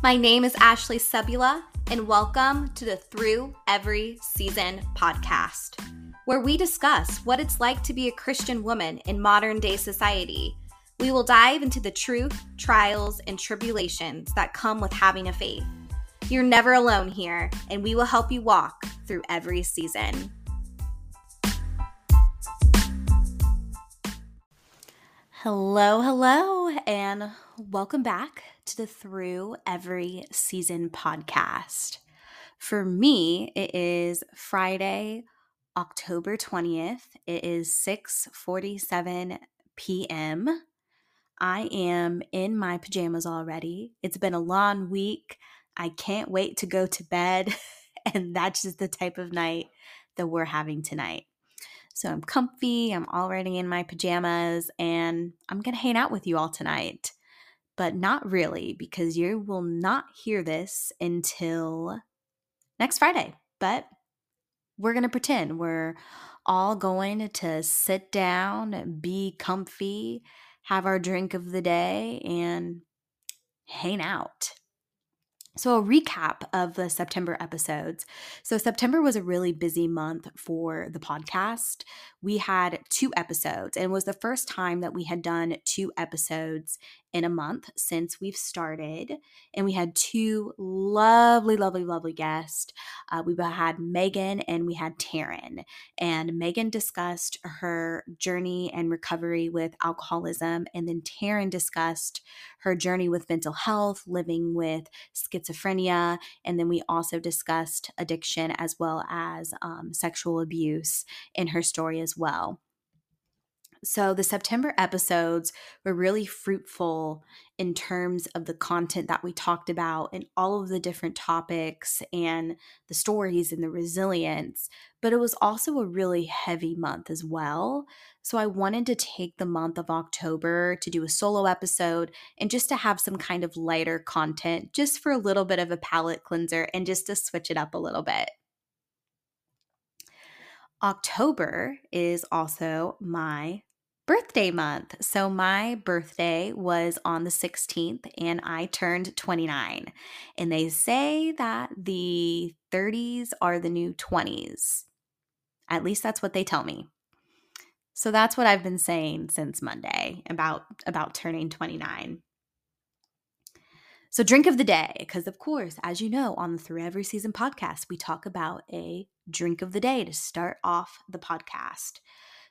My name is Ashley Sebula, and welcome to the Through Every Season podcast, where we discuss what it's like to be a Christian woman in modern day society. We will dive into the truth, trials, and tribulations that come with having a faith. You're never alone here, and we will help you walk through every season. Hello, hello, and welcome back to the Through Every Season podcast. For me, it is Friday, October 20th. It is 6:47 p.m. I am in my pajamas already. It's been a long week. I can't wait to go to bed, and that's just the type of night that we're having tonight. So I'm comfy, I'm already in my pajamas, and I'm gonna hang out with you all tonight. But not really, because you will not hear this until next Friday. But we're gonna pretend we're all going to sit down, be comfy, have our drink of the day, and hang out. So, a recap of the September episodes. So, September was a really busy month for the podcast. We had two episodes, and it was the first time that we had done two episodes in a month since we've started. And we had two lovely, lovely, lovely guests. Uh, we had Megan and we had Taryn. And Megan discussed her journey and recovery with alcoholism. And then Taryn discussed her journey with mental health, living with schizophrenia. And then we also discussed addiction as well as um, sexual abuse in her story as well. So the September episodes were really fruitful in terms of the content that we talked about and all of the different topics and the stories and the resilience. But it was also a really heavy month as well. So I wanted to take the month of October to do a solo episode and just to have some kind of lighter content, just for a little bit of a palate cleanser and just to switch it up a little bit. October is also my birthday month. So my birthday was on the 16th and I turned 29. And they say that the 30s are the new 20s. At least that's what they tell me. So that's what I've been saying since Monday about about turning 29. So drink of the day because of course, as you know, on the Through Every Season podcast, we talk about a drink of the day to start off the podcast.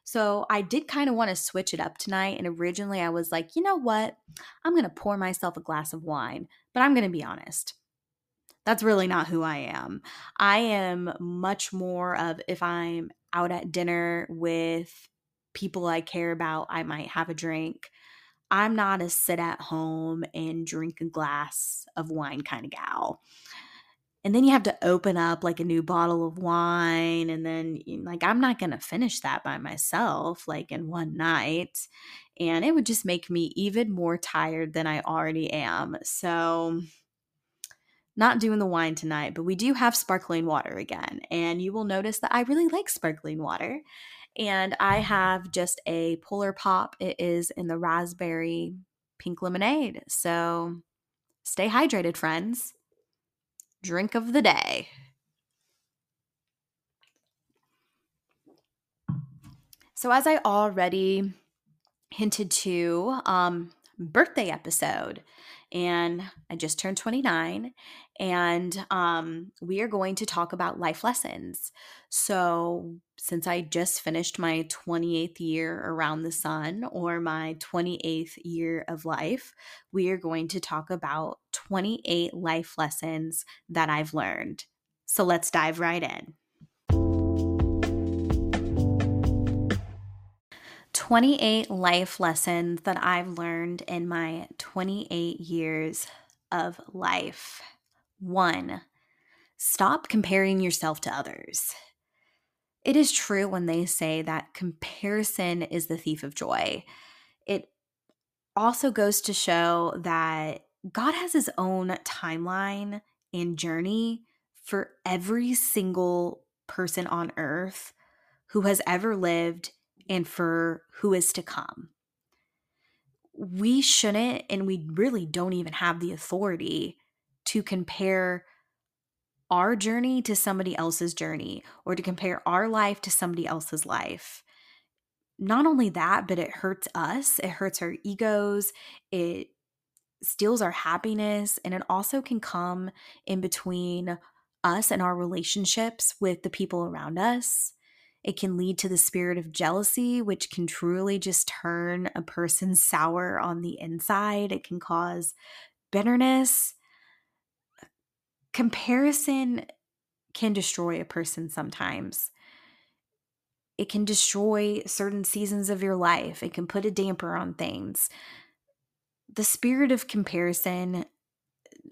So I did kind of want to switch it up tonight. And originally I was like, you know what? I'm going to pour myself a glass of wine. But I'm going to be honest. That's really not who I am. I am much more of if I'm out at dinner with people I care about, I might have a drink. I'm not a sit at home and drink a glass of wine kind of gal and then you have to open up like a new bottle of wine and then like i'm not going to finish that by myself like in one night and it would just make me even more tired than i already am. So not doing the wine tonight but we do have sparkling water again and you will notice that i really like sparkling water and i have just a polar pop. It is in the raspberry pink lemonade. So stay hydrated friends drink of the day. So, as I already hinted to, um, birthday episode, and I just turned 29, and um, we are going to talk about life lessons. So, since I just finished my 28th year around the sun or my 28th year of life, we are going to talk about 28 life lessons that I've learned. So, let's dive right in. 28 life lessons that I've learned in my 28 years of life. One, stop comparing yourself to others. It is true when they say that comparison is the thief of joy. It also goes to show that God has his own timeline and journey for every single person on earth who has ever lived and for who is to come. We shouldn't, and we really don't even have the authority to compare our journey to somebody else's journey or to compare our life to somebody else's life. Not only that, but it hurts us, it hurts our egos, it steals our happiness, and it also can come in between us and our relationships with the people around us. It can lead to the spirit of jealousy, which can truly just turn a person sour on the inside. It can cause bitterness. Comparison can destroy a person sometimes. It can destroy certain seasons of your life. It can put a damper on things. The spirit of comparison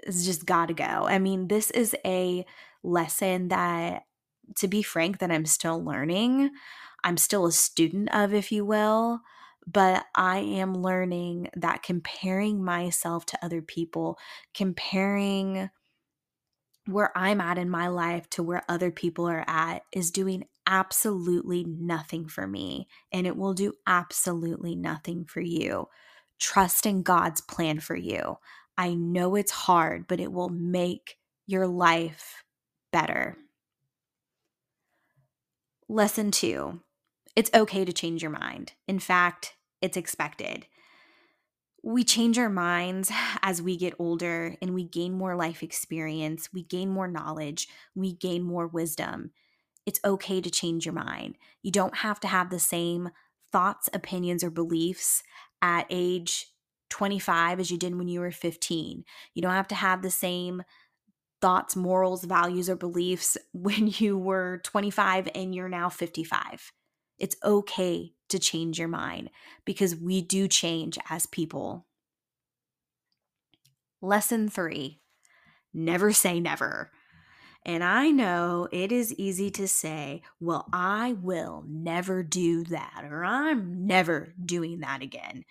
has just got to go. I mean, this is a lesson that to be frank, that I'm still learning. I'm still a student of, if you will, but I am learning that comparing myself to other people, comparing where I'm at in my life to where other people are at, is doing absolutely nothing for me. And it will do absolutely nothing for you. Trust in God's plan for you. I know it's hard, but it will make your life better. Lesson two it's okay to change your mind. In fact, it's expected. We change our minds as we get older and we gain more life experience, we gain more knowledge, we gain more wisdom. It's okay to change your mind. You don't have to have the same thoughts, opinions, or beliefs at age 25 as you did when you were 15. You don't have to have the same thoughts, morals, values, or beliefs when you were 25 and you're now 55. It's okay to change your mind because we do change as people. Lesson three never say never. And I know it is easy to say, well, I will never do that, or I'm never doing that again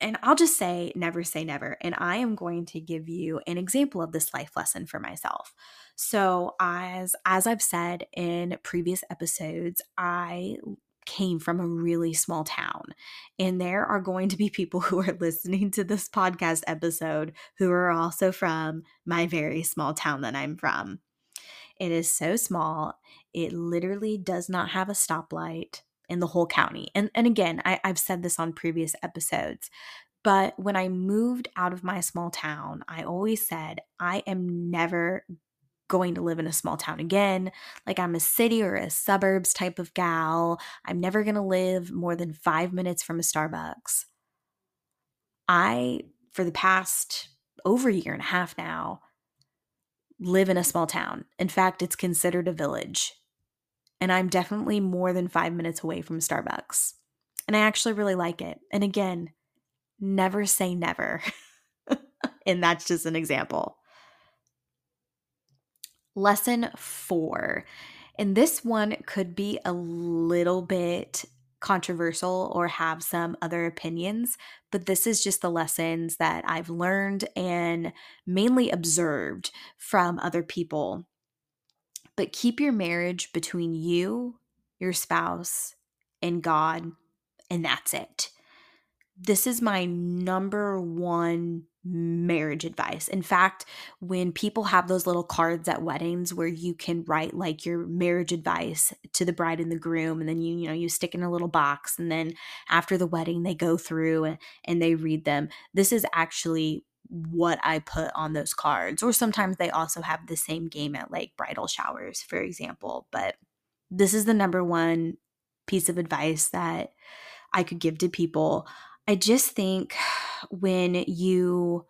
and I'll just say never say never. And I am going to give you an example of this life lesson for myself. So, as as I've said in previous episodes, I came from a really small town. And there are going to be people who are listening to this podcast episode who are also from my very small town that I'm from. It is so small, it literally does not have a stoplight in the whole county. And, and again, I, I've said this on previous episodes, but when I moved out of my small town, I always said, I am never going to live in a small town again. Like I'm a city or a suburbs type of gal. I'm never going to live more than five minutes from a Starbucks. I, for the past over a year and a half now, live in a small town. In fact, it's considered a village and I'm definitely more than five minutes away from Starbucks. And I actually really like it. And again, never say never. and that's just an example. Lesson four. And this one could be a little bit controversial or have some other opinions, but this is just the lessons that I've learned and mainly observed from other people but keep your marriage between you, your spouse, and God, and that's it. This is my number one marriage advice. In fact, when people have those little cards at weddings where you can write like your marriage advice to the bride and the groom and then you you know you stick in a little box and then after the wedding they go through and, and they read them. This is actually what I put on those cards. Or sometimes they also have the same game at like bridal showers, for example. But this is the number one piece of advice that I could give to people. I just think when you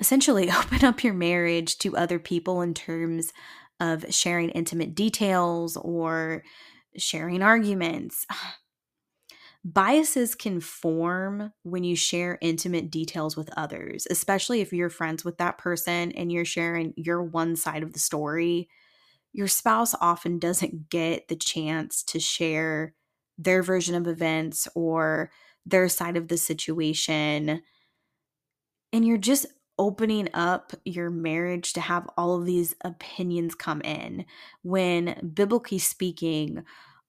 essentially open up your marriage to other people in terms of sharing intimate details or sharing arguments, Biases can form when you share intimate details with others, especially if you're friends with that person and you're sharing your one side of the story. Your spouse often doesn't get the chance to share their version of events or their side of the situation. And you're just opening up your marriage to have all of these opinions come in when, biblically speaking,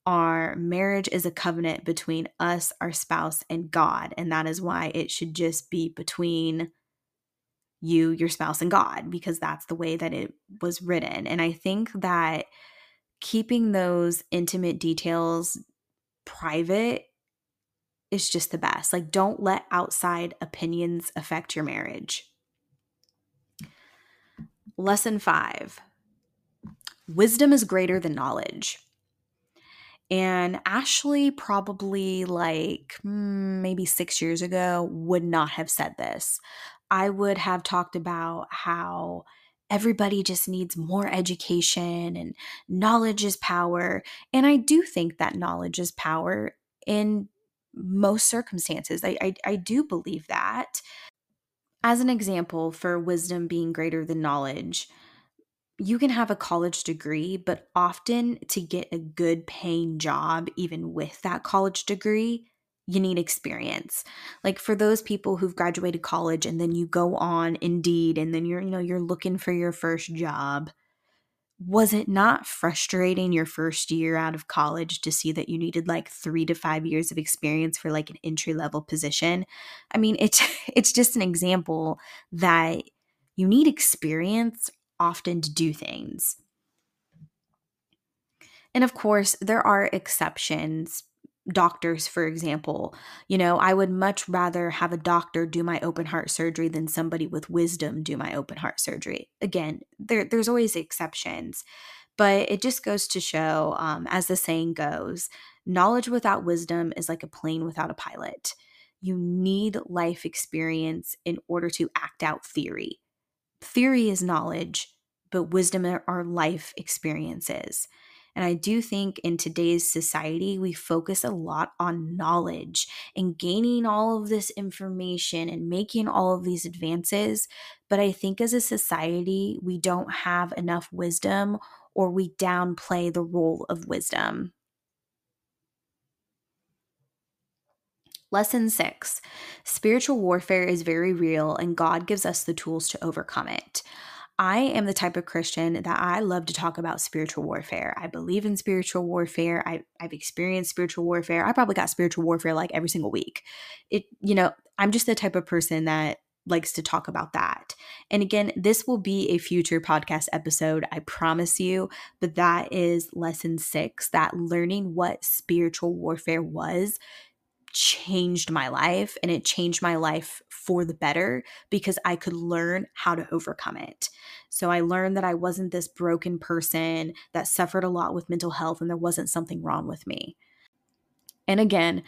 our marriage is a covenant between us, our spouse, and God. And that is why it should just be between you, your spouse, and God, because that's the way that it was written. And I think that keeping those intimate details private is just the best. Like, don't let outside opinions affect your marriage. Lesson five wisdom is greater than knowledge. And Ashley, probably like hmm, maybe six years ago, would not have said this. I would have talked about how everybody just needs more education and knowledge is power. And I do think that knowledge is power in most circumstances. I, I, I do believe that. As an example for wisdom being greater than knowledge, you can have a college degree, but often to get a good paying job, even with that college degree, you need experience. Like for those people who've graduated college and then you go on Indeed and then you're, you know, you're looking for your first job. Was it not frustrating your first year out of college to see that you needed like 3 to 5 years of experience for like an entry level position? I mean, it's it's just an example that you need experience often to do things. And of course, there are exceptions. Doctors, for example, you know, I would much rather have a doctor do my open heart surgery than somebody with wisdom do my open heart surgery. Again, there, there's always exceptions, but it just goes to show, um, as the saying goes, knowledge without wisdom is like a plane without a pilot. You need life experience in order to act out theory. Theory is knowledge, but wisdom are life experiences. And I do think in today's society, we focus a lot on knowledge and gaining all of this information and making all of these advances. But I think as a society, we don't have enough wisdom or we downplay the role of wisdom. Lesson six spiritual warfare is very real, and God gives us the tools to overcome it. I am the type of Christian that I love to talk about spiritual warfare. I believe in spiritual warfare. I, I've experienced spiritual warfare. I probably got spiritual warfare like every single week. It, you know, I'm just the type of person that likes to talk about that. And again, this will be a future podcast episode, I promise you. But that is lesson six that learning what spiritual warfare was changed my life and it changed my life for the better because I could learn how to overcome it. So I learned that I wasn't this broken person that suffered a lot with mental health and there wasn't something wrong with me. And again,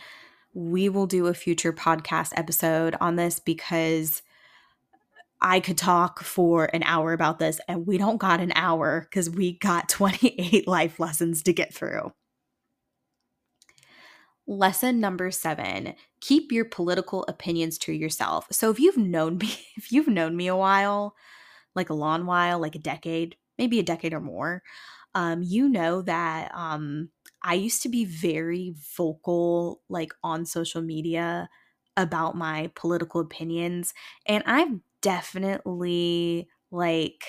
we will do a future podcast episode on this because I could talk for an hour about this and we don't got an hour because we got 28 life lessons to get through. Lesson number seven keep your political opinions to yourself. So, if you've known me, if you've known me a while, like a long while, like a decade, maybe a decade or more, um, you know that um, I used to be very vocal, like on social media about my political opinions. And I've definitely, like,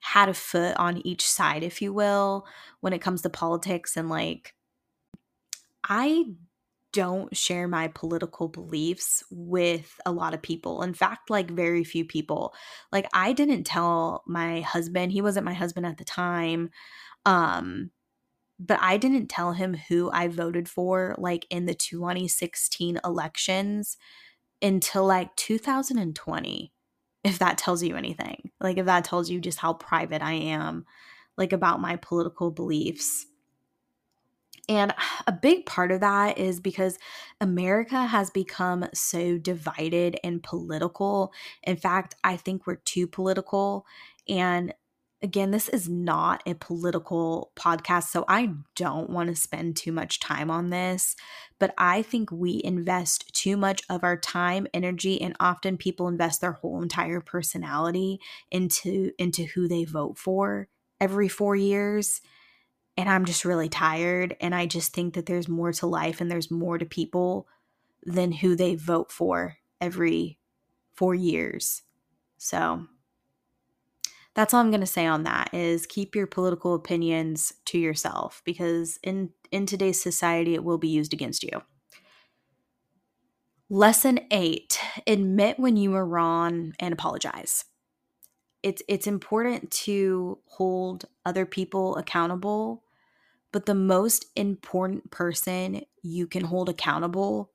had a foot on each side, if you will, when it comes to politics and like I don't share my political beliefs with a lot of people. In fact, like very few people. Like I didn't tell my husband, he wasn't my husband at the time. Um but I didn't tell him who I voted for like in the 2016 elections until like 2020 if that tells you anything. Like if that tells you just how private I am like about my political beliefs. And a big part of that is because America has become so divided and political. In fact, I think we're too political. And again, this is not a political podcast, so I don't want to spend too much time on this. But I think we invest too much of our time, energy, and often people invest their whole entire personality into into who they vote for every four years and I'm just really tired. And I just think that there's more to life and there's more to people than who they vote for every four years. So that's all I'm going to say on that is keep your political opinions to yourself because in in today's society it will be used against you. Lesson eight admit when you were wrong and apologize. It's, it's important to hold other people accountable, but the most important person you can hold accountable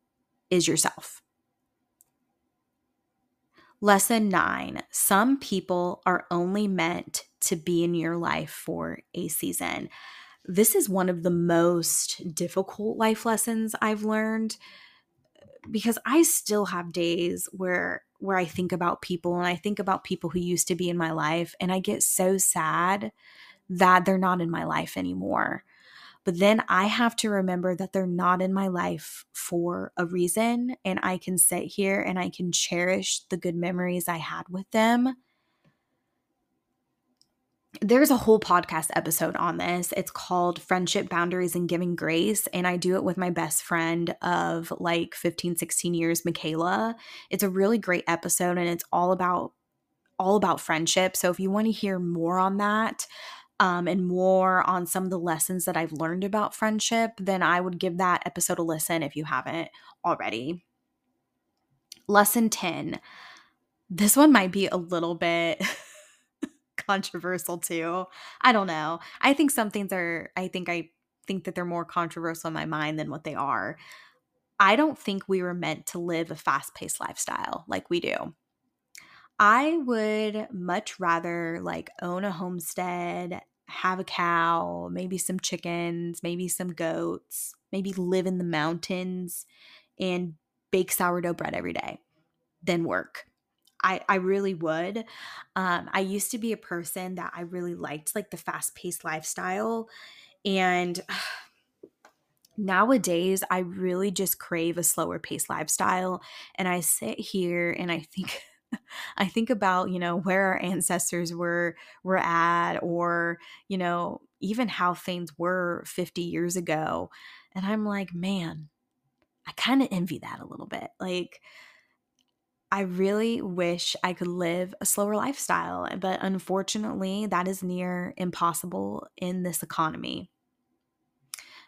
is yourself. Lesson nine some people are only meant to be in your life for a season. This is one of the most difficult life lessons I've learned because I still have days where where I think about people and I think about people who used to be in my life and I get so sad that they're not in my life anymore. But then I have to remember that they're not in my life for a reason. And I can sit here and I can cherish the good memories I had with them. There's a whole podcast episode on this. It's called Friendship Boundaries and Giving Grace. And I do it with my best friend of like 15, 16 years, Michaela. It's a really great episode and it's all about all about friendship. So if you want to hear more on that, um, and more on some of the lessons that I've learned about friendship, then I would give that episode a listen if you haven't already. Lesson 10. This one might be a little bit controversial too. I don't know. I think some things are, I think I think that they're more controversial in my mind than what they are. I don't think we were meant to live a fast paced lifestyle like we do. I would much rather like own a homestead, have a cow, maybe some chickens, maybe some goats, maybe live in the mountains and bake sourdough bread every day than work. I, I really would. Um, I used to be a person that I really liked like the fast paced lifestyle. And nowadays, I really just crave a slower paced lifestyle. And I sit here and I think, I think about, you know, where our ancestors were were at or, you know, even how things were 50 years ago. And I'm like, man, I kind of envy that a little bit. Like I really wish I could live a slower lifestyle, but unfortunately, that is near impossible in this economy.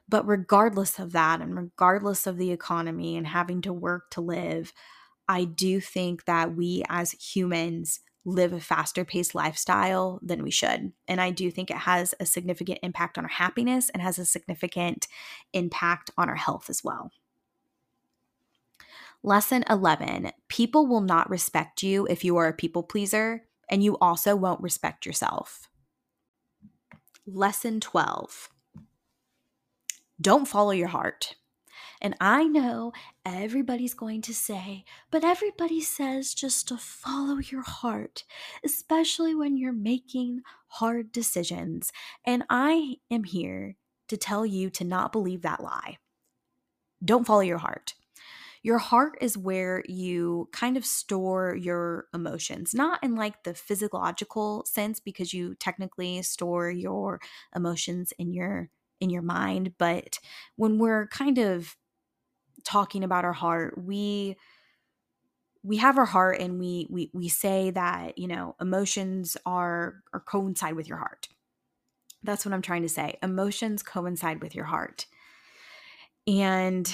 But regardless of that, and regardless of the economy and having to work to live, I do think that we as humans live a faster paced lifestyle than we should. And I do think it has a significant impact on our happiness and has a significant impact on our health as well. Lesson 11 People will not respect you if you are a people pleaser, and you also won't respect yourself. Lesson 12 Don't follow your heart. And I know everybody's going to say, but everybody says just to follow your heart, especially when you're making hard decisions. And I am here to tell you to not believe that lie. Don't follow your heart. Your heart is where you kind of store your emotions, not in like the physiological sense because you technically store your emotions in your in your mind, but when we're kind of talking about our heart, we we have our heart and we we we say that, you know, emotions are are coincide with your heart. That's what I'm trying to say. Emotions coincide with your heart. And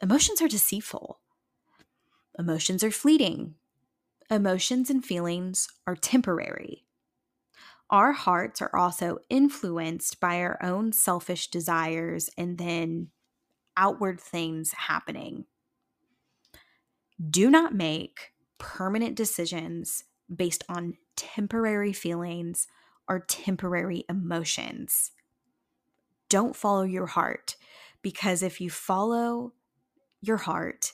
emotions are deceitful. Emotions are fleeting. Emotions and feelings are temporary. Our hearts are also influenced by our own selfish desires and then outward things happening. Do not make permanent decisions based on temporary feelings or temporary emotions. Don't follow your heart because if you follow your heart,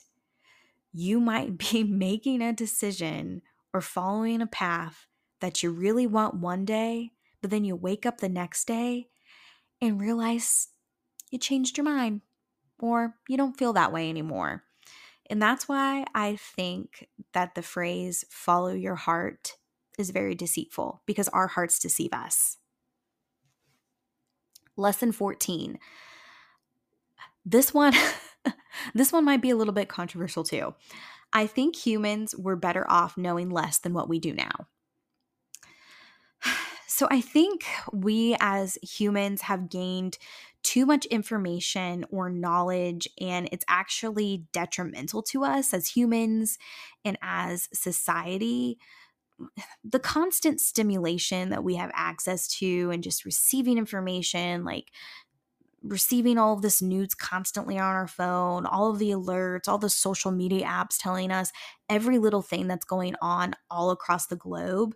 you might be making a decision or following a path that you really want one day, but then you wake up the next day and realize you changed your mind or you don't feel that way anymore. And that's why I think that the phrase follow your heart is very deceitful because our hearts deceive us. Lesson 14. This one this one might be a little bit controversial too. I think humans were better off knowing less than what we do now. So I think we as humans have gained too much information or knowledge, and it's actually detrimental to us as humans and as society. The constant stimulation that we have access to and just receiving information, like receiving all of this news constantly on our phone, all of the alerts, all the social media apps telling us every little thing that's going on all across the globe,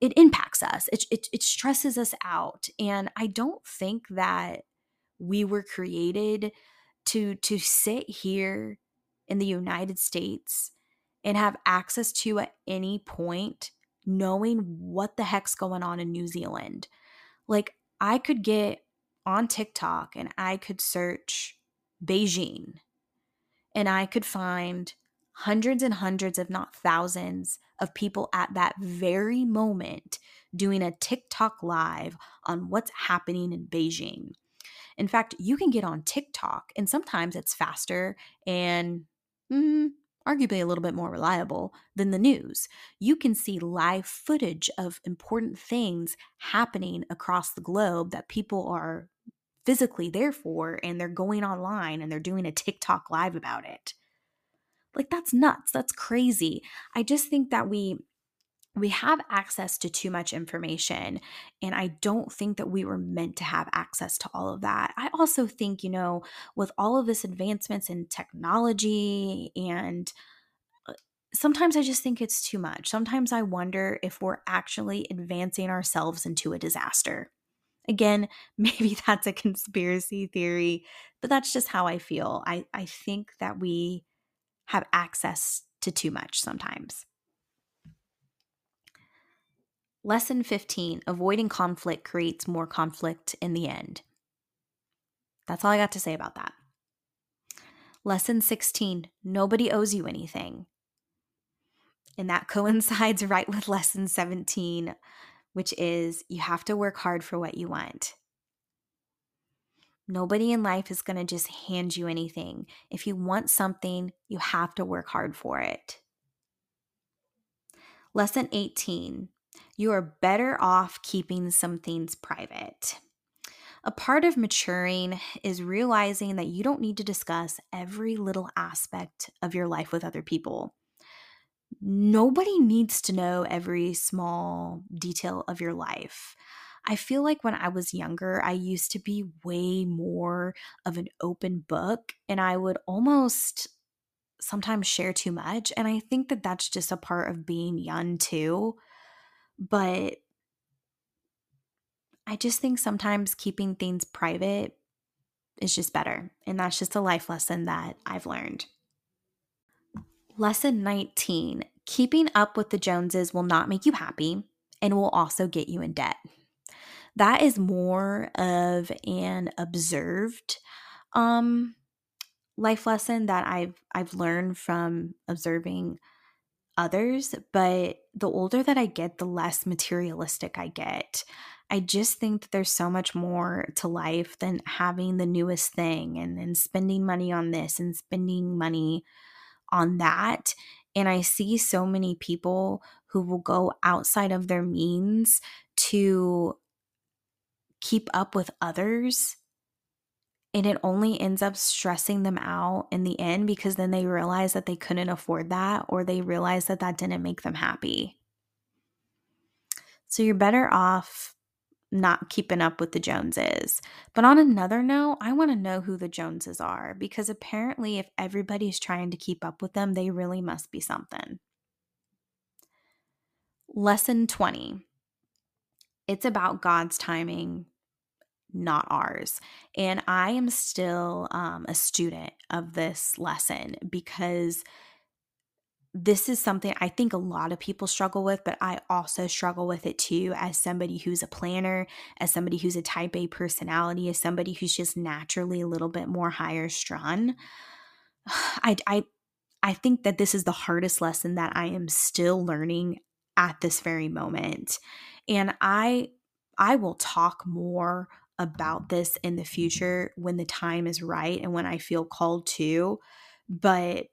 it impacts us. It, it, it stresses us out. And I don't think that we were created to to sit here in the United States and have access to at any point knowing what the heck's going on in New Zealand. Like I could get on TikTok and I could search Beijing and I could find hundreds and hundreds, if not thousands, of people at that very moment doing a TikTok live on what's happening in Beijing. In fact, you can get on TikTok, and sometimes it's faster and mm, arguably a little bit more reliable than the news. You can see live footage of important things happening across the globe that people are physically there for, and they're going online and they're doing a TikTok live about it. Like that's nuts. That's crazy. I just think that we we have access to too much information and i don't think that we were meant to have access to all of that. I also think you know with all of this advancements in technology and uh, sometimes i just think it's too much. Sometimes i wonder if we're actually advancing ourselves into a disaster. Again maybe that's a conspiracy theory but that's just how i feel. I i think that we have access to too much sometimes Lesson 15 Avoiding conflict creates more conflict in the end. That's all I got to say about that. Lesson 16 Nobody owes you anything. And that coincides right with lesson 17, which is you have to work hard for what you want. Nobody in life is going to just hand you anything. If you want something, you have to work hard for it. Lesson 18 you are better off keeping some things private. A part of maturing is realizing that you don't need to discuss every little aspect of your life with other people. Nobody needs to know every small detail of your life. I feel like when I was younger, I used to be way more of an open book and I would almost sometimes share too much. And I think that that's just a part of being young too. But I just think sometimes keeping things private is just better. And that's just a life lesson that I've learned. Lesson 19 Keeping up with the Joneses will not make you happy and will also get you in debt. That is more of an observed um, life lesson that I've I've learned from observing others, but the older that I get, the less materialistic I get. I just think that there's so much more to life than having the newest thing and, and spending money on this and spending money on that. And I see so many people who will go outside of their means to keep up with others and it only ends up stressing them out in the end because then they realize that they couldn't afford that or they realize that that didn't make them happy. So you're better off not keeping up with the Joneses. But on another note, I want to know who the Joneses are because apparently, if everybody's trying to keep up with them, they really must be something. Lesson 20 It's about God's timing, not ours. And I am still um, a student of this lesson because this is something I think a lot of people struggle with, but I also struggle with it too as somebody who's a planner, as somebody who's a type A personality, as somebody who's just naturally a little bit more higher strung. I, I, I think that this is the hardest lesson that I am still learning at this very moment. And I I will talk more about this in the future when the time is right and when I feel called to. But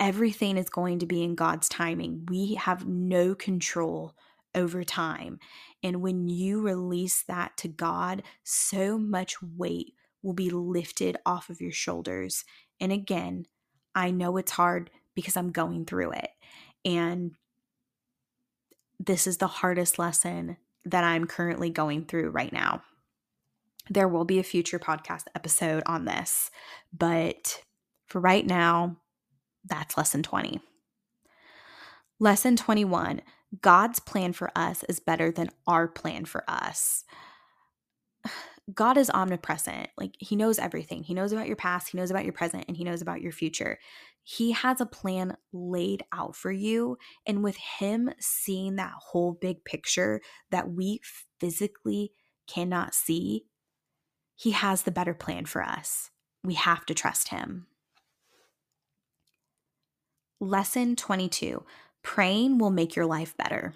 everything is going to be in God's timing. We have no control over time. And when you release that to God, so much weight will be lifted off of your shoulders. And again, I know it's hard because I'm going through it. And this is the hardest lesson that I'm currently going through right now. There will be a future podcast episode on this, but for right now, that's lesson 20. Lesson 21 God's plan for us is better than our plan for us. God is omnipresent. Like he knows everything. He knows about your past, he knows about your present, and he knows about your future. He has a plan laid out for you. And with him seeing that whole big picture that we physically cannot see, he has the better plan for us. We have to trust him. Lesson 22 Praying will make your life better.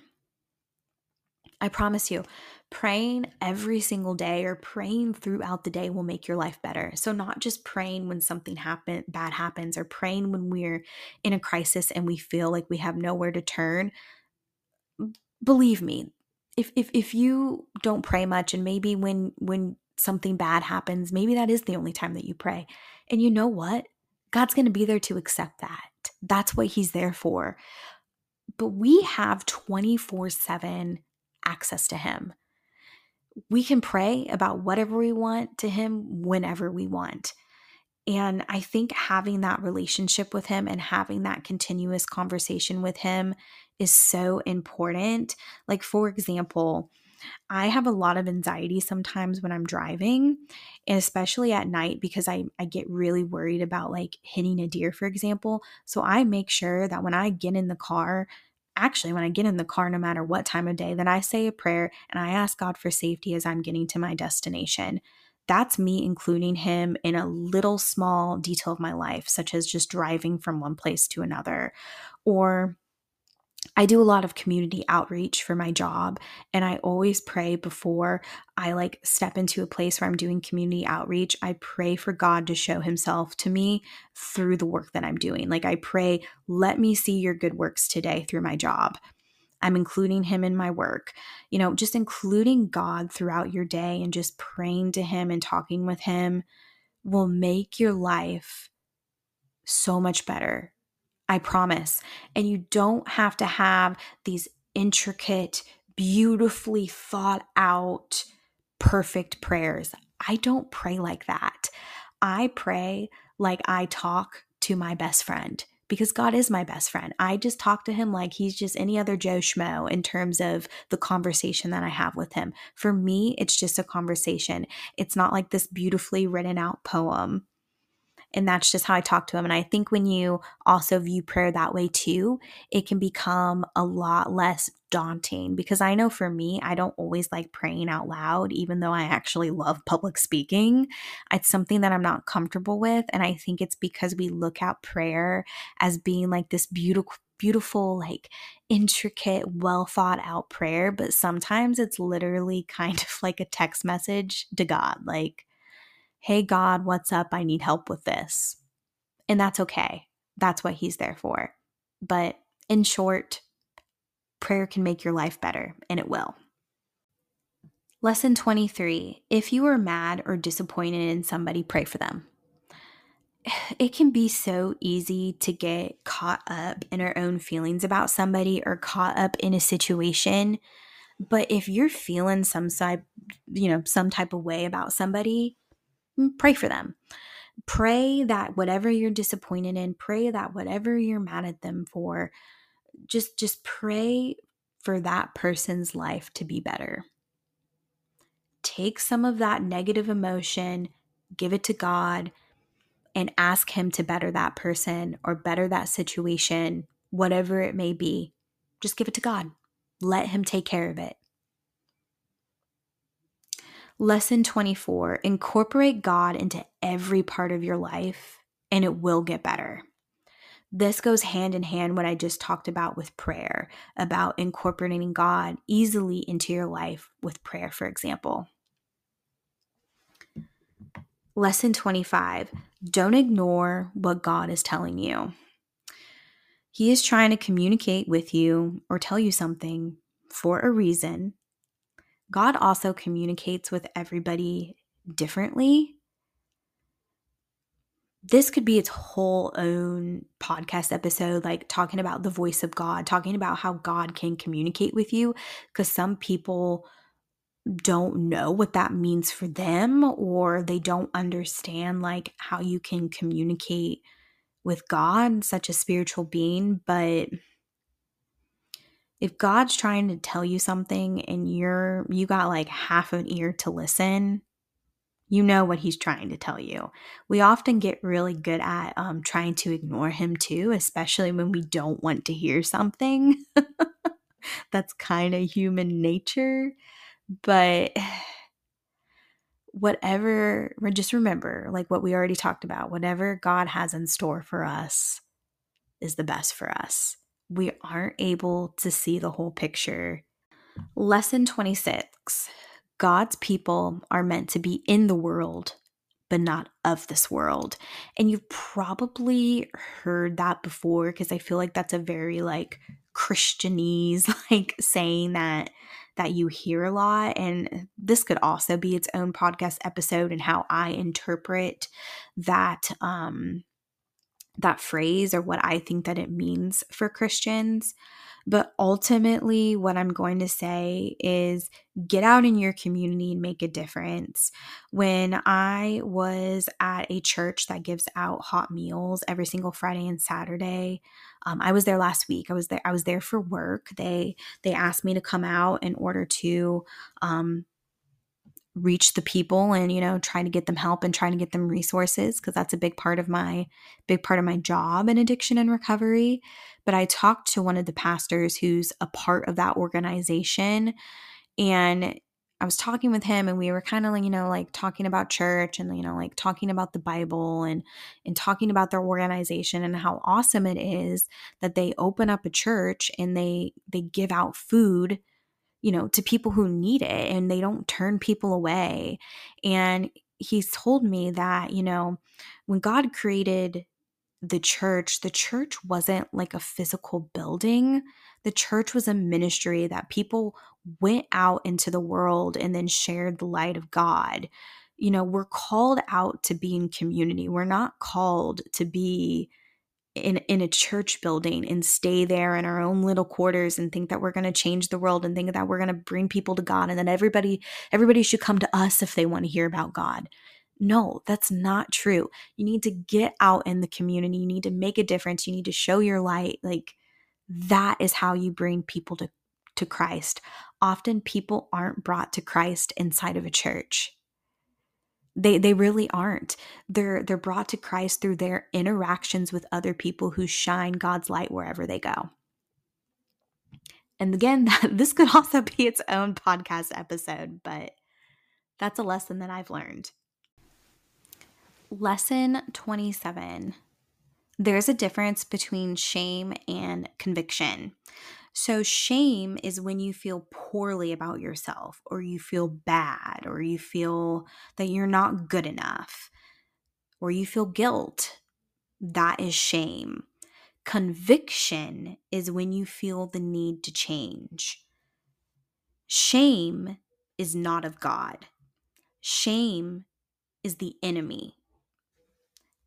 I promise you, praying every single day or praying throughout the day will make your life better. So not just praying when something happen bad happens or praying when we're in a crisis and we feel like we have nowhere to turn. Believe me, if if if you don't pray much and maybe when when something bad happens, maybe that is the only time that you pray. And you know what? God's going to be there to accept that. That's what he's there for but we have 24 7 access to Him. We can pray about whatever we want to Him whenever we want. And I think having that relationship with Him and having that continuous conversation with Him is so important. Like, for example, I have a lot of anxiety sometimes when I'm driving, especially at night because I, I get really worried about like hitting a deer, for example. So I make sure that when I get in the car, actually, when I get in the car, no matter what time of day, that I say a prayer and I ask God for safety as I'm getting to my destination. That's me including Him in a little small detail of my life, such as just driving from one place to another or I do a lot of community outreach for my job and I always pray before I like step into a place where I'm doing community outreach. I pray for God to show himself to me through the work that I'm doing. Like I pray, let me see your good works today through my job. I'm including him in my work. You know, just including God throughout your day and just praying to him and talking with him will make your life so much better I promise. And you don't have to have these intricate, beautifully thought out, perfect prayers. I don't pray like that. I pray like I talk to my best friend because God is my best friend. I just talk to him like he's just any other Joe Schmo in terms of the conversation that I have with him. For me, it's just a conversation. It's not like this beautifully written out poem and that's just how I talk to him. And I think when you also view prayer that way too, it can become a lot less daunting because I know for me, I don't always like praying out loud, even though I actually love public speaking. It's something that I'm not comfortable with. And I think it's because we look at prayer as being like this beautiful, beautiful, like intricate, well thought out prayer. But sometimes it's literally kind of like a text message to God. Like, hey, God, what's up? I need help with this. And that's okay. That's what He's there for. But in short, prayer can make your life better, and it will. Lesson 23 If you are mad or disappointed in somebody, pray for them. It can be so easy to get caught up in our own feelings about somebody or caught up in a situation. But if you're feeling some side, you know, some type of way about somebody, Mm, pray for them. Pray that whatever you're disappointed in, pray that whatever you're mad at them for, just just pray for that person's life to be better. Take some of that negative emotion, give it to God, and ask Him to better that person or better that situation, whatever it may be. Just give it to God. Let Him take care of it. Lesson 24 Incorporate God into every part of your life, and it will get better. This goes hand in hand what I just talked about with prayer, about incorporating God easily into your life with prayer, for example. Lesson 25 Don't ignore what God is telling you. He is trying to communicate with you or tell you something, for a reason. God also communicates with everybody differently. This could be its whole own podcast episode, like talking about the voice of God, talking about how God can communicate with you, because some people don't know what that means for them or they don't understand like how you can communicate with God, such a spiritual being, but if God's trying to tell you something and you're you got like half an ear to listen, you know what he's trying to tell you. We often get really good at um, trying to ignore him too, especially when we don't want to hear something. That's kind of human nature. But whatever, just remember, like what we already talked about, whatever God has in store for us is the best for us. We aren't able to see the whole picture. Lesson 26 God's people are meant to be in the world, but not of this world. And you've probably heard that before because I feel like that's a very like Christianese like saying that that you hear a lot and this could also be its own podcast episode and how I interpret that um that phrase or what I think that it means for Christians. But ultimately, what I'm going to say is get out in your community and make a difference. When I was at a church that gives out hot meals every single Friday and Saturday, um, I was there last week. I was there. I was there for work. They they asked me to come out in order to um, reach the people and you know trying to get them help and trying to get them resources because that's a big part of my big part of my job in addiction and recovery. But i talked to one of the pastors who's a part of that organization and i was talking with him and we were kind of like you know like talking about church and you know like talking about the bible and and talking about their organization and how awesome it is that they open up a church and they they give out food you know, to people who need it and they don't turn people away. And he's told me that, you know, when God created the church, the church wasn't like a physical building. The church was a ministry that people went out into the world and then shared the light of God. You know, we're called out to be in community. We're not called to be in in a church building and stay there in our own little quarters and think that we're going to change the world and think that we're going to bring people to God and that everybody everybody should come to us if they want to hear about God. No, that's not true. You need to get out in the community. You need to make a difference. You need to show your light. Like that is how you bring people to to Christ. Often people aren't brought to Christ inside of a church. They they really aren't. They're they're brought to Christ through their interactions with other people who shine God's light wherever they go. And again, this could also be its own podcast episode, but that's a lesson that I've learned. Lesson 27. There's a difference between shame and conviction. So, shame is when you feel poorly about yourself, or you feel bad, or you feel that you're not good enough, or you feel guilt. That is shame. Conviction is when you feel the need to change. Shame is not of God, shame is the enemy.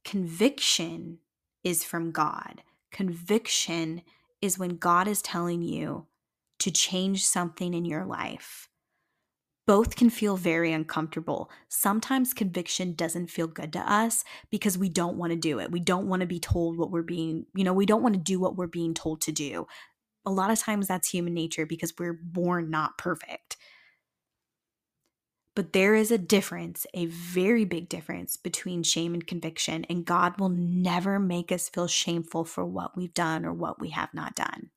Conviction is from God. Conviction is when God is telling you to change something in your life. Both can feel very uncomfortable. Sometimes conviction doesn't feel good to us because we don't want to do it. We don't want to be told what we're being, you know, we don't want to do what we're being told to do. A lot of times that's human nature because we're born not perfect. But there is a difference, a very big difference between shame and conviction, and God will never make us feel shameful for what we've done or what we have not done.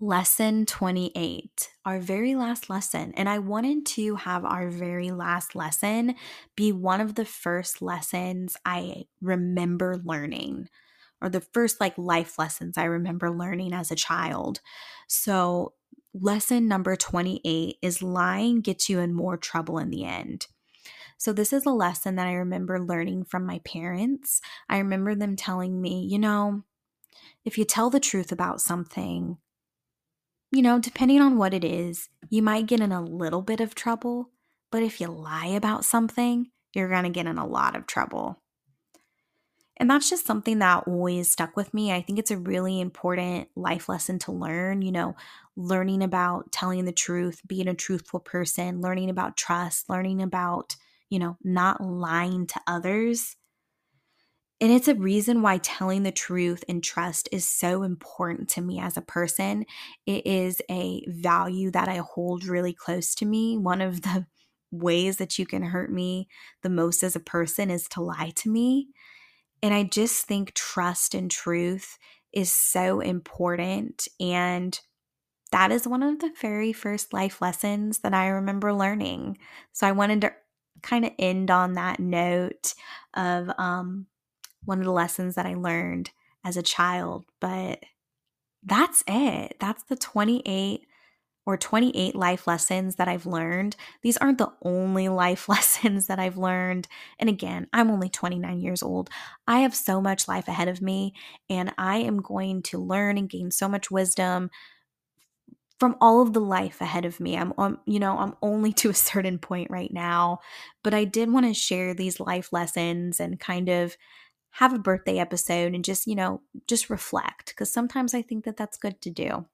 Lesson 28, our very last lesson. And I wanted to have our very last lesson be one of the first lessons I remember learning, or the first like life lessons I remember learning as a child. So lesson number 28 is lying gets you in more trouble in the end. So, this is a lesson that I remember learning from my parents. I remember them telling me, you know, if you tell the truth about something, you know, depending on what it is, you might get in a little bit of trouble, but if you lie about something, you're going to get in a lot of trouble. And that's just something that always stuck with me. I think it's a really important life lesson to learn, you know, learning about telling the truth, being a truthful person, learning about trust, learning about, you know, not lying to others. And it's a reason why telling the truth and trust is so important to me as a person. It is a value that I hold really close to me. One of the ways that you can hurt me the most as a person is to lie to me. And I just think trust and truth is so important. And that is one of the very first life lessons that I remember learning. So I wanted to kind of end on that note of um, one of the lessons that I learned as a child. But that's it. That's the 28 or 28 life lessons that I've learned. These aren't the only life lessons that I've learned. And again, I'm only 29 years old. I have so much life ahead of me, and I am going to learn and gain so much wisdom from all of the life ahead of me. I'm um, you know, I'm only to a certain point right now, but I did want to share these life lessons and kind of have a birthday episode and just, you know, just reflect because sometimes I think that that's good to do.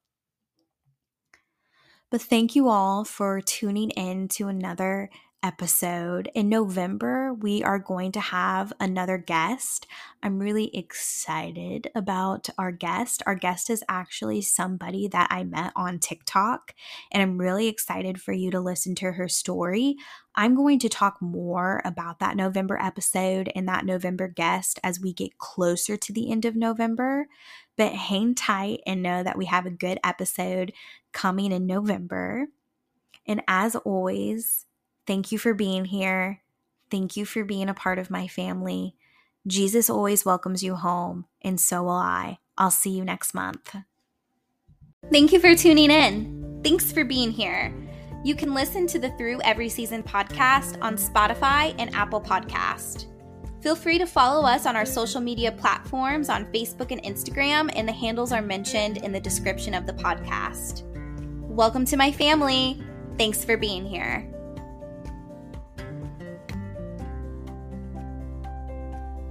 But thank you all for tuning in to another episode. In November, we are going to have another guest. I'm really excited about our guest. Our guest is actually somebody that I met on TikTok, and I'm really excited for you to listen to her story. I'm going to talk more about that November episode and that November guest as we get closer to the end of November. But hang tight and know that we have a good episode coming in November. And as always, Thank you for being here. Thank you for being a part of my family. Jesus always welcomes you home, and so will I. I'll see you next month. Thank you for tuning in. Thanks for being here. You can listen to the Through Every Season podcast on Spotify and Apple Podcast. Feel free to follow us on our social media platforms on Facebook and Instagram, and the handles are mentioned in the description of the podcast. Welcome to my family. Thanks for being here.